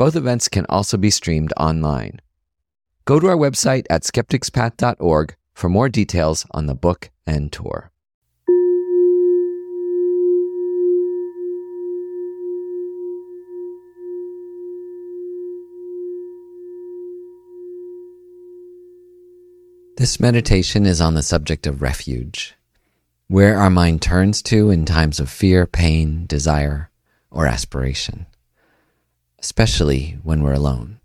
Both events can also be streamed online. Go to our website at skepticspath.org for more details on the book and tour. This meditation is on the subject of refuge, where our mind turns to in times of fear, pain, desire, or aspiration, especially when we're alone.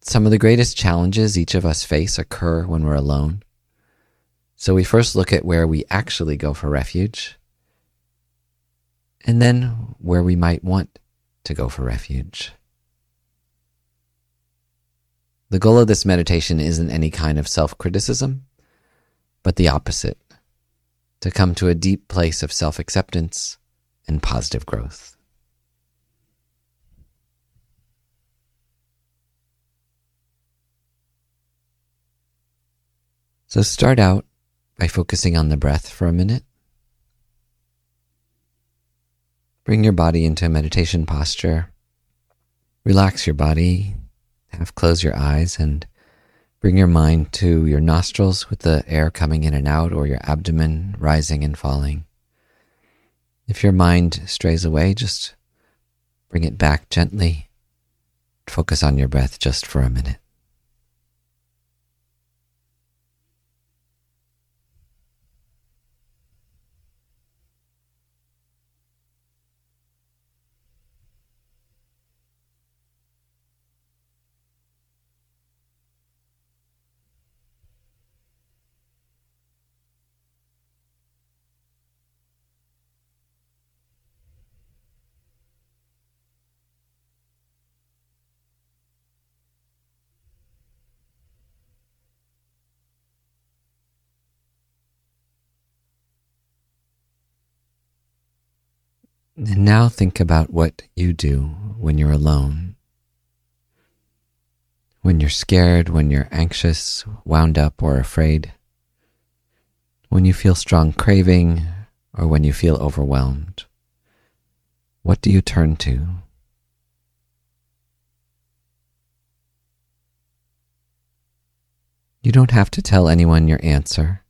Some of the greatest challenges each of us face occur when we're alone. So we first look at where we actually go for refuge, and then where we might want to go for refuge. The goal of this meditation isn't any kind of self criticism, but the opposite to come to a deep place of self acceptance and positive growth. So start out by focusing on the breath for a minute. Bring your body into a meditation posture. Relax your body Half close your eyes and bring your mind to your nostrils with the air coming in and out or your abdomen rising and falling. If your mind strays away, just bring it back gently. Focus on your breath just for a minute. And now think about what you do when you're alone. When you're scared, when you're anxious, wound up, or afraid. When you feel strong craving, or when you feel overwhelmed. What do you turn to? You don't have to tell anyone your answer.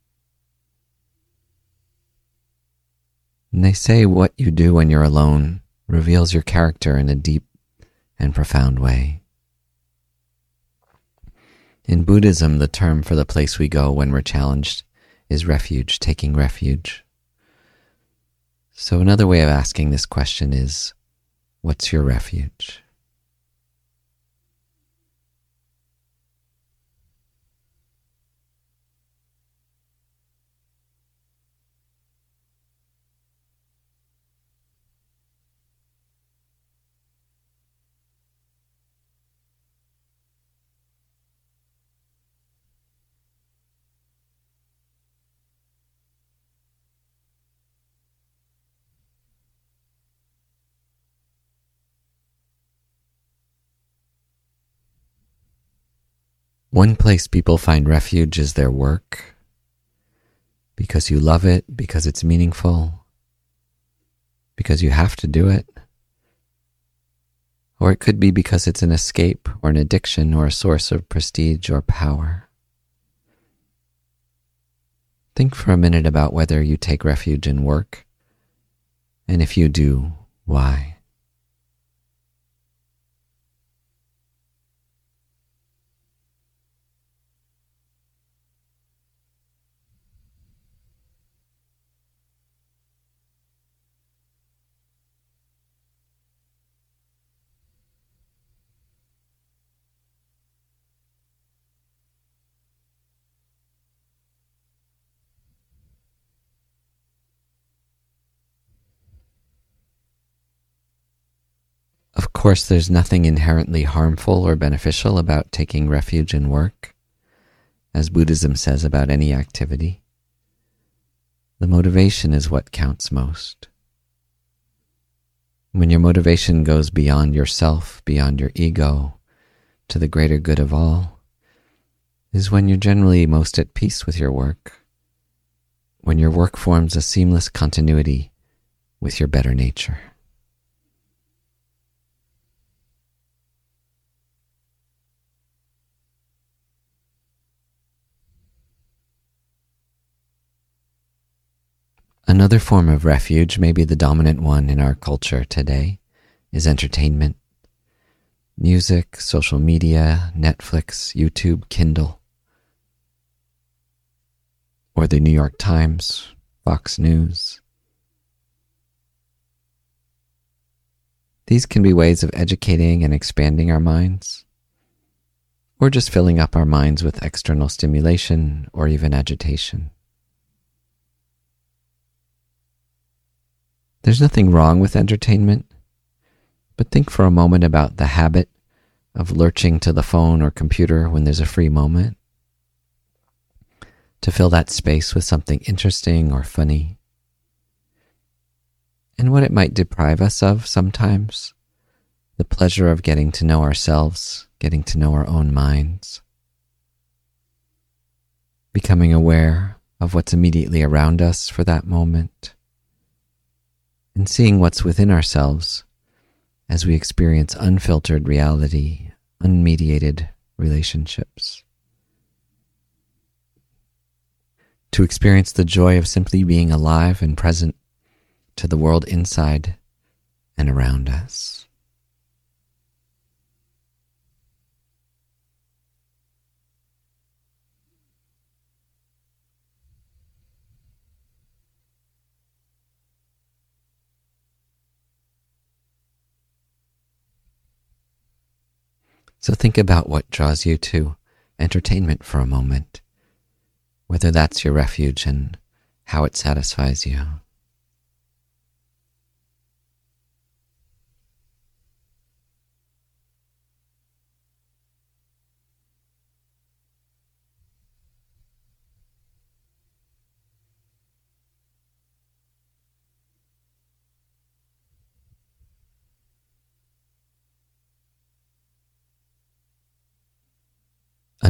And they say what you do when you're alone reveals your character in a deep and profound way. In Buddhism, the term for the place we go when we're challenged is refuge, taking refuge. So, another way of asking this question is What's your refuge? One place people find refuge is their work because you love it, because it's meaningful, because you have to do it. Or it could be because it's an escape or an addiction or a source of prestige or power. Think for a minute about whether you take refuge in work, and if you do, why. Course, there's nothing inherently harmful or beneficial about taking refuge in work, as Buddhism says about any activity. The motivation is what counts most. When your motivation goes beyond yourself, beyond your ego, to the greater good of all, is when you're generally most at peace with your work, when your work forms a seamless continuity with your better nature. Another form of refuge, maybe the dominant one in our culture today, is entertainment. Music, social media, Netflix, YouTube, Kindle, or the New York Times, Fox News. These can be ways of educating and expanding our minds, or just filling up our minds with external stimulation or even agitation. There's nothing wrong with entertainment, but think for a moment about the habit of lurching to the phone or computer when there's a free moment. To fill that space with something interesting or funny. And what it might deprive us of sometimes the pleasure of getting to know ourselves, getting to know our own minds, becoming aware of what's immediately around us for that moment and seeing what's within ourselves as we experience unfiltered reality, unmediated relationships. To experience the joy of simply being alive and present to the world inside and around us. So think about what draws you to entertainment for a moment, whether that's your refuge and how it satisfies you.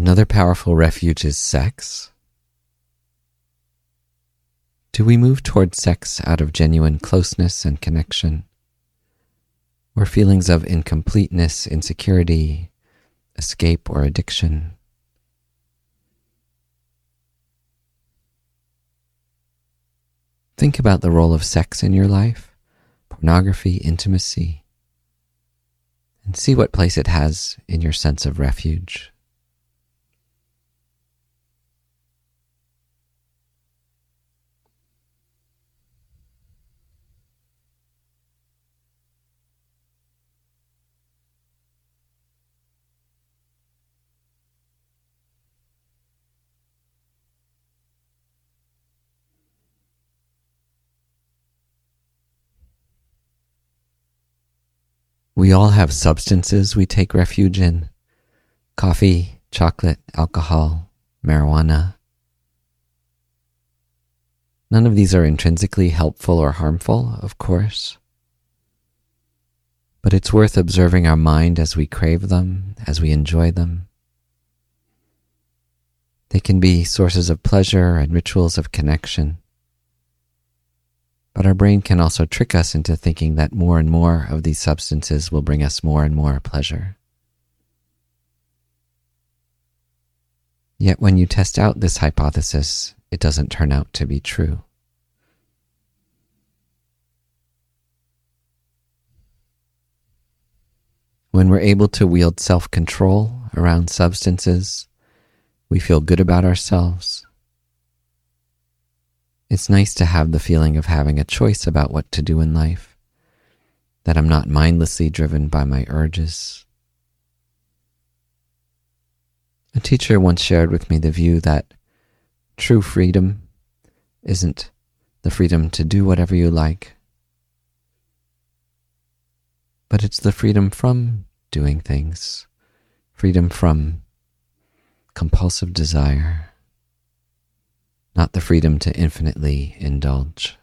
Another powerful refuge is sex. Do we move toward sex out of genuine closeness and connection? Or feelings of incompleteness, insecurity, escape, or addiction? Think about the role of sex in your life, pornography, intimacy, and see what place it has in your sense of refuge. We all have substances we take refuge in coffee, chocolate, alcohol, marijuana. None of these are intrinsically helpful or harmful, of course. But it's worth observing our mind as we crave them, as we enjoy them. They can be sources of pleasure and rituals of connection. But our brain can also trick us into thinking that more and more of these substances will bring us more and more pleasure. Yet when you test out this hypothesis, it doesn't turn out to be true. When we're able to wield self control around substances, we feel good about ourselves it's nice to have the feeling of having a choice about what to do in life, that I'm not mindlessly driven by my urges. A teacher once shared with me the view that true freedom isn't the freedom to do whatever you like, but it's the freedom from doing things, freedom from compulsive desire, not the freedom to infinitely indulge.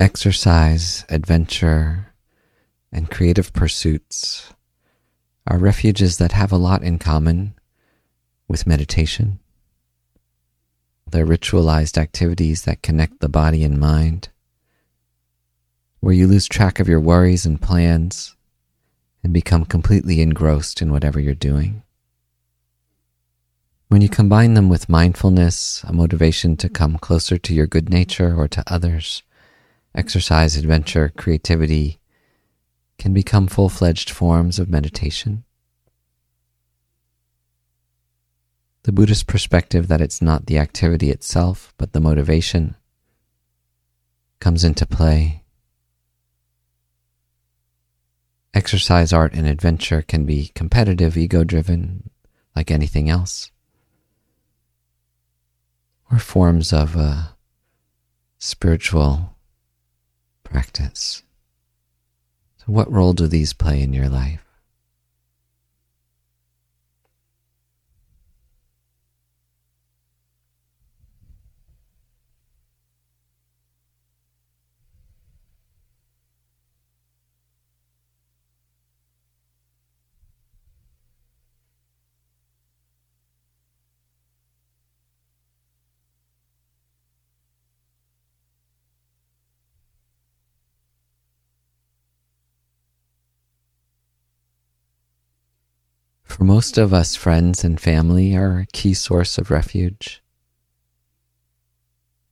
Exercise, adventure, and creative pursuits are refuges that have a lot in common with meditation. They're ritualized activities that connect the body and mind, where you lose track of your worries and plans and become completely engrossed in whatever you're doing. When you combine them with mindfulness, a motivation to come closer to your good nature or to others, exercise, adventure, creativity can become full fledged forms of meditation. The Buddhist perspective that it's not the activity itself, but the motivation comes into play. Exercise, art, and adventure can be competitive, ego driven, like anything else, or forms of a spiritual practice. So, what role do these play in your life? For most of us, friends and family are a key source of refuge.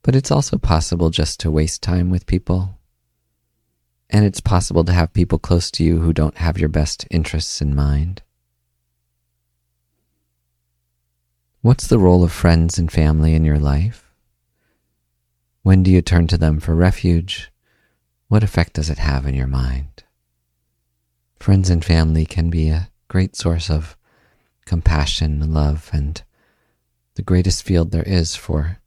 But it's also possible just to waste time with people. And it's possible to have people close to you who don't have your best interests in mind. What's the role of friends and family in your life? When do you turn to them for refuge? What effect does it have in your mind? Friends and family can be a great source of compassion and love and the greatest field there is for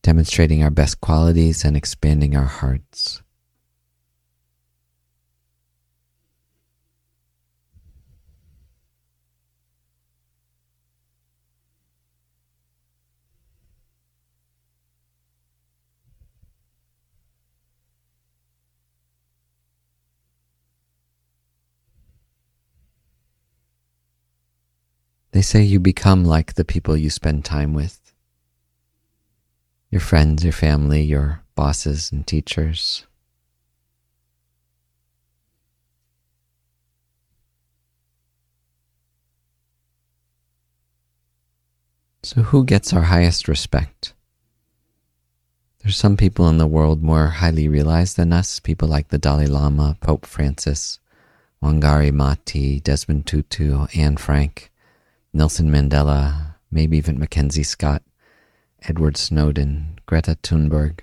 demonstrating our best qualities and expanding our hearts. They say you become like the people you spend time with your friends, your family, your bosses, and teachers. So, who gets our highest respect? There's some people in the world more highly realized than us, people like the Dalai Lama, Pope Francis, Wangari Maathai, Desmond Tutu, Anne Frank. Nelson Mandela, maybe even Mackenzie Scott, Edward Snowden, Greta Thunberg.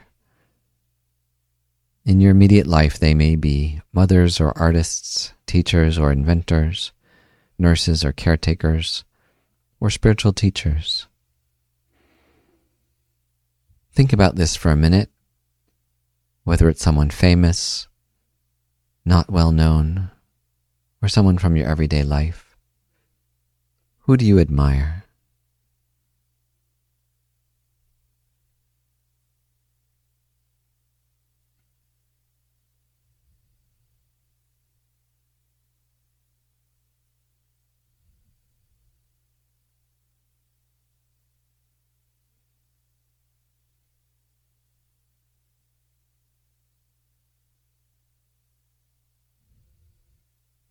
In your immediate life, they may be mothers or artists, teachers or inventors, nurses or caretakers, or spiritual teachers. Think about this for a minute, whether it's someone famous, not well known, or someone from your everyday life. Who do you admire?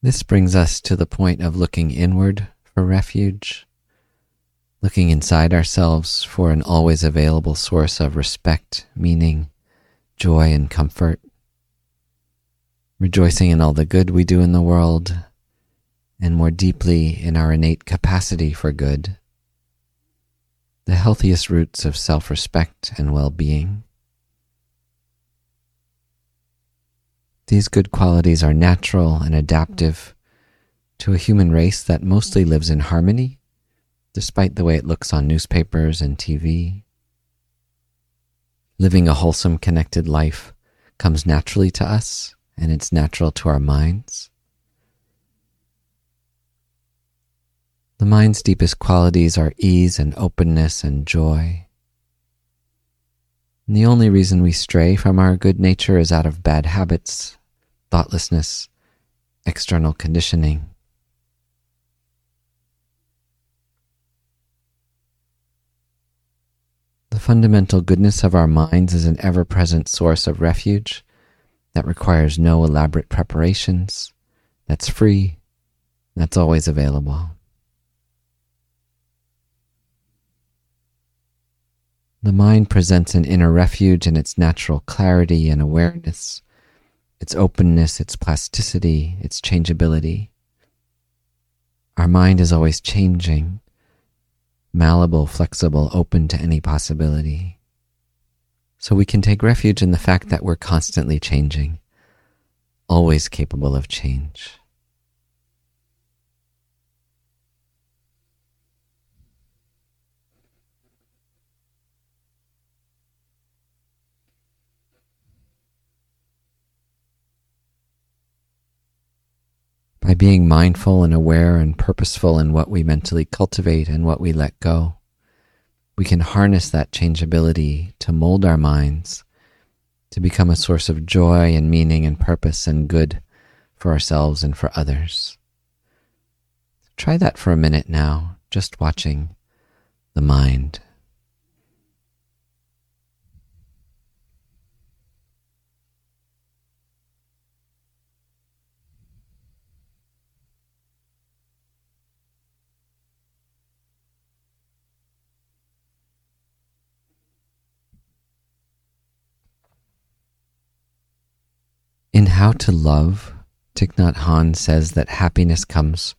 This brings us to the point of looking inward for refuge, looking inside ourselves for an always available source of respect, meaning, joy, and comfort, rejoicing in all the good we do in the world, and more deeply in our innate capacity for good, the healthiest roots of self respect and well being. These good qualities are natural and adaptive to a human race that mostly lives in harmony, despite the way it looks on newspapers and TV. Living a wholesome, connected life comes naturally to us, and it's natural to our minds. The mind's deepest qualities are ease and openness and joy. And the only reason we stray from our good nature is out of bad habits, thoughtlessness, external conditioning. The fundamental goodness of our minds is an ever present source of refuge that requires no elaborate preparations, that's free, that's always available. The mind presents an inner refuge in its natural clarity and awareness, its openness, its plasticity, its changeability. Our mind is always changing, malleable, flexible, open to any possibility. So we can take refuge in the fact that we're constantly changing, always capable of change. By being mindful and aware and purposeful in what we mentally cultivate and what we let go, we can harness that changeability to mold our minds to become a source of joy and meaning and purpose and good for ourselves and for others. Try that for a minute now, just watching the mind. In How to Love, Thich Nhat Hanh says that happiness comes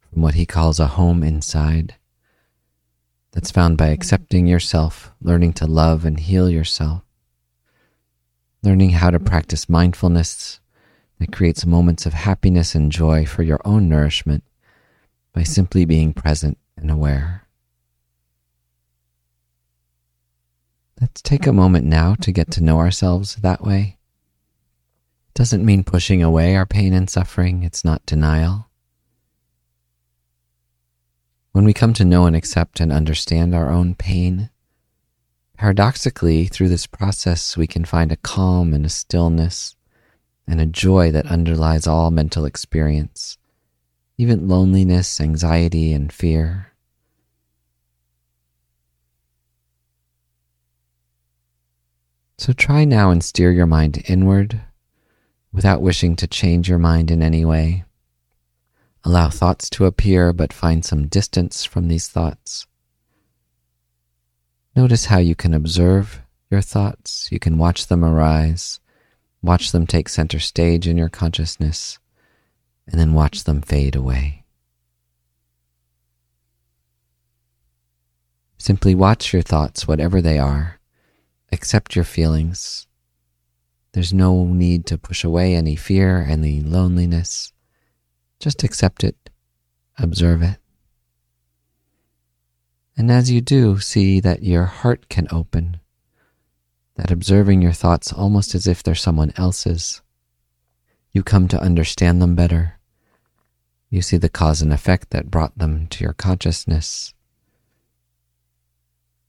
from what he calls a home inside. That's found by accepting yourself, learning to love and heal yourself, learning how to practice mindfulness that creates moments of happiness and joy for your own nourishment by simply being present and aware. Let's take a moment now to get to know ourselves that way doesn't mean pushing away our pain and suffering, it's not denial. When we come to know and accept and understand our own pain, paradoxically, through this process, we can find a calm and a stillness and a joy that underlies all mental experience, even loneliness, anxiety, and fear. So try now and steer your mind inward without wishing to change your mind in any way. Allow thoughts to appear, but find some distance from these thoughts. Notice how you can observe your thoughts. You can watch them arise, watch them take center stage in your consciousness, and then watch them fade away. Simply watch your thoughts, whatever they are. Accept your feelings there's no need to push away any fear, any loneliness. Just accept it, observe it. And as you do, see that your heart can open, that observing your thoughts almost as if they're someone else's, you come to understand them better. You see the cause and effect that brought them to your consciousness.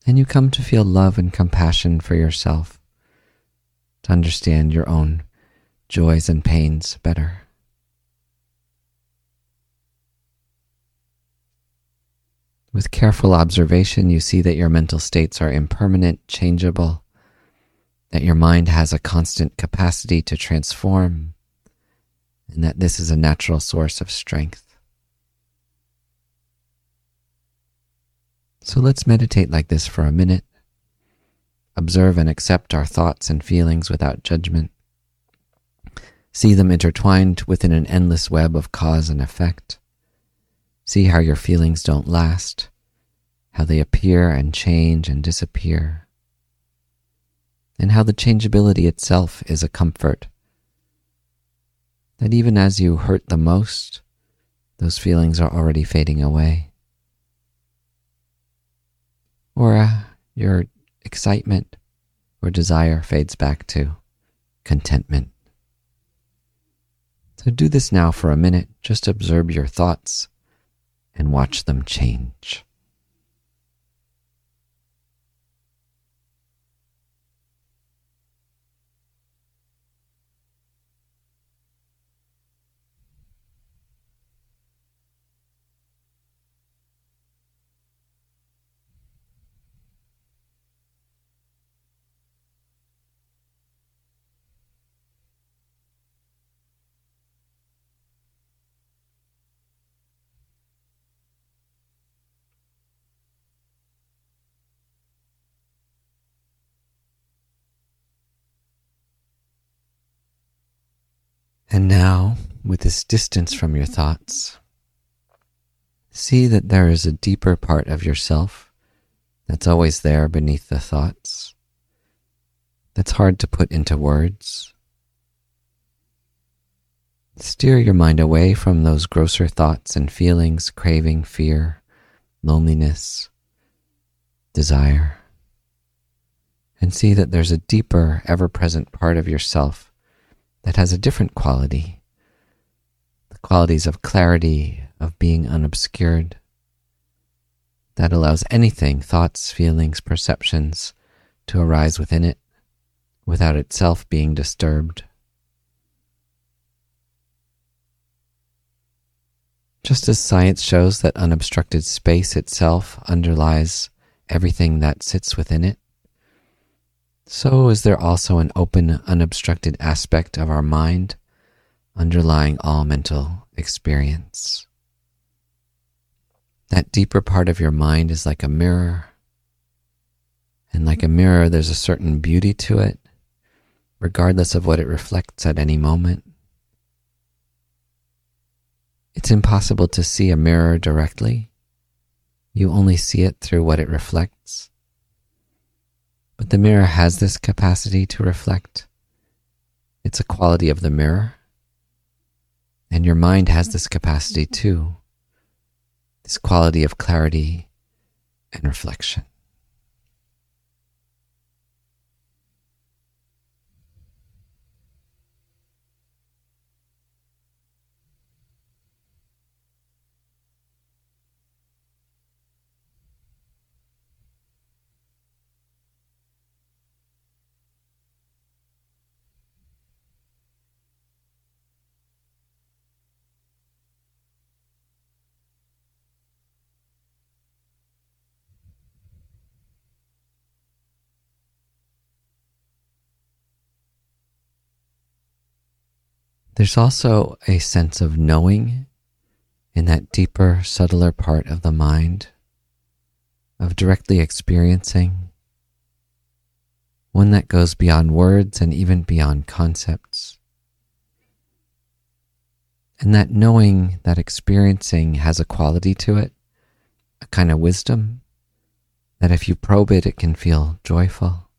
And you come to feel love and compassion for yourself to understand your own joys and pains better. With careful observation, you see that your mental states are impermanent, changeable, that your mind has a constant capacity to transform, and that this is a natural source of strength. So let's meditate like this for a minute observe and accept our thoughts and feelings without judgment, see them intertwined within an endless web of cause and effect, See how your feelings don't last, how they appear and change and disappear, and how the changeability itself is a comfort. That even as you hurt the most, those feelings are already fading away. Or uh, your excitement or desire fades back to contentment. So do this now for a minute. Just observe your thoughts and watch them change. And now, with this distance from your thoughts, see that there is a deeper part of yourself that's always there beneath the thoughts, that's hard to put into words. Steer your mind away from those grosser thoughts and feelings, craving, fear, loneliness, desire, and see that there's a deeper, ever present part of yourself that has a different quality the qualities of clarity, of being unobscured, that allows anything, thoughts, feelings, perceptions, to arise within it without itself being disturbed. Just as science shows that unobstructed space itself underlies everything that sits within it, so is there also an open, unobstructed aspect of our mind underlying all mental experience. That deeper part of your mind is like a mirror. And like a mirror, there's a certain beauty to it, regardless of what it reflects at any moment. It's impossible to see a mirror directly. You only see it through what it reflects. But the mirror has this capacity to reflect. It's a quality of the mirror. And your mind has this capacity too this quality of clarity and reflection. There's also a sense of knowing in that deeper, subtler part of the mind, of directly experiencing, one that goes beyond words and even beyond concepts. And that knowing, that experiencing has a quality to it, a kind of wisdom, that if you probe it, it can feel joyful.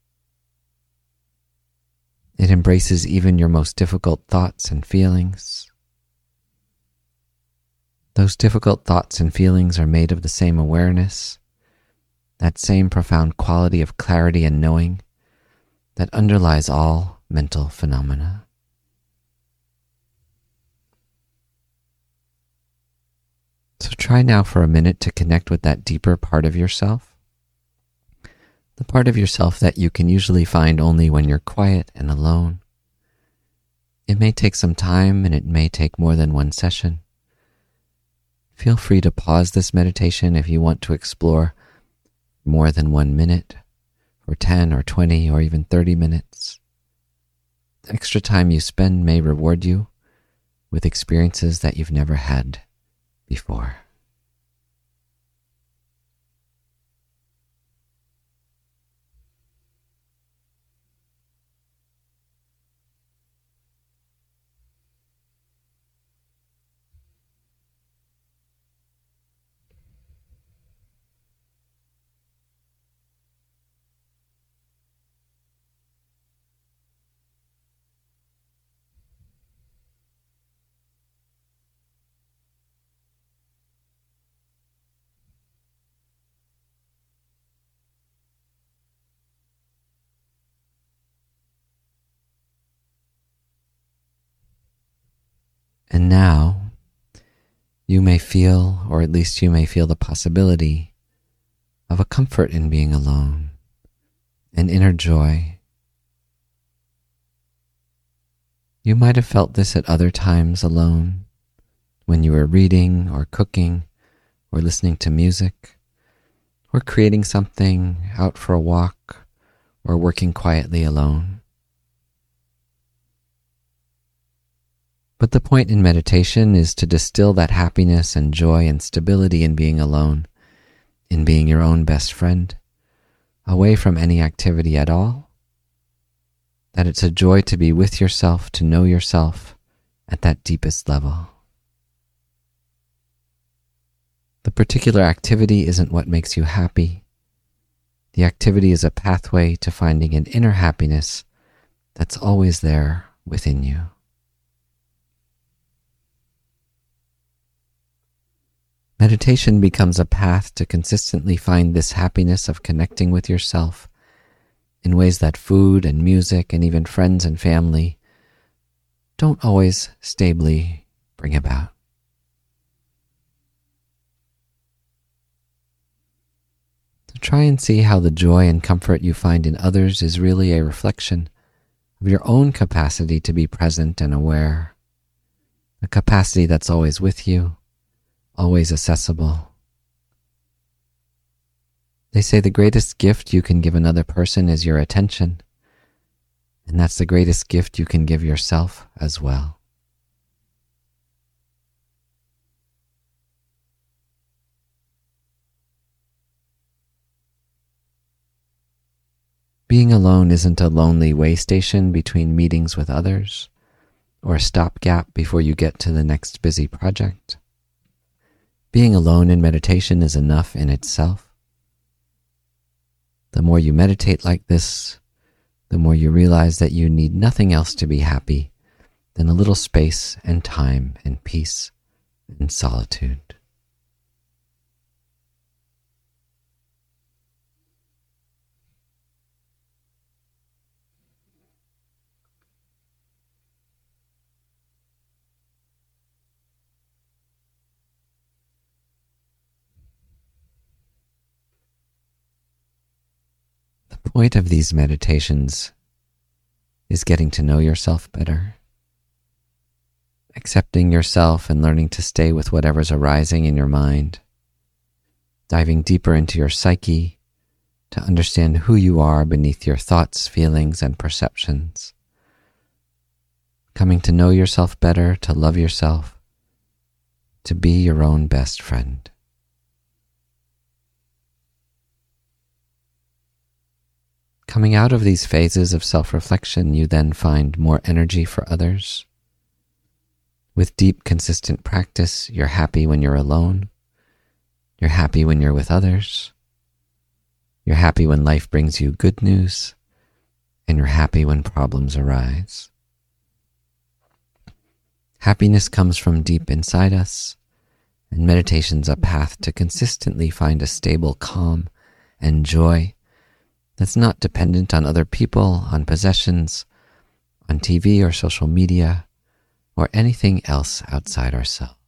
It embraces even your most difficult thoughts and feelings. Those difficult thoughts and feelings are made of the same awareness, that same profound quality of clarity and knowing that underlies all mental phenomena. So try now for a minute to connect with that deeper part of yourself the part of yourself that you can usually find only when you're quiet and alone. It may take some time and it may take more than one session. Feel free to pause this meditation if you want to explore more than one minute, or 10 or 20 or even 30 minutes. The extra time you spend may reward you with experiences that you've never had before. And now you may feel, or at least you may feel the possibility of a comfort in being alone, an inner joy. You might have felt this at other times alone, when you were reading or cooking or listening to music or creating something out for a walk or working quietly alone. But the point in meditation is to distill that happiness and joy and stability in being alone, in being your own best friend, away from any activity at all. That it's a joy to be with yourself, to know yourself at that deepest level. The particular activity isn't what makes you happy. The activity is a pathway to finding an inner happiness that's always there within you. Meditation becomes a path to consistently find this happiness of connecting with yourself in ways that food and music and even friends and family don't always stably bring about. So try and see how the joy and comfort you find in others is really a reflection of your own capacity to be present and aware, a capacity that's always with you always accessible. They say the greatest gift you can give another person is your attention, and that's the greatest gift you can give yourself as well. Being alone isn't a lonely way station between meetings with others or a stopgap before you get to the next busy project. Being alone in meditation is enough in itself. The more you meditate like this, the more you realize that you need nothing else to be happy than a little space and time and peace and solitude. Point of these meditations is getting to know yourself better, accepting yourself and learning to stay with whatever's arising in your mind, diving deeper into your psyche to understand who you are beneath your thoughts, feelings, and perceptions, coming to know yourself better, to love yourself, to be your own best friend. Coming out of these phases of self reflection, you then find more energy for others. With deep, consistent practice, you're happy when you're alone. You're happy when you're with others. You're happy when life brings you good news. And you're happy when problems arise. Happiness comes from deep inside us, and meditation's a path to consistently find a stable calm and joy that's not dependent on other people, on possessions, on TV or social media, or anything else outside ourselves.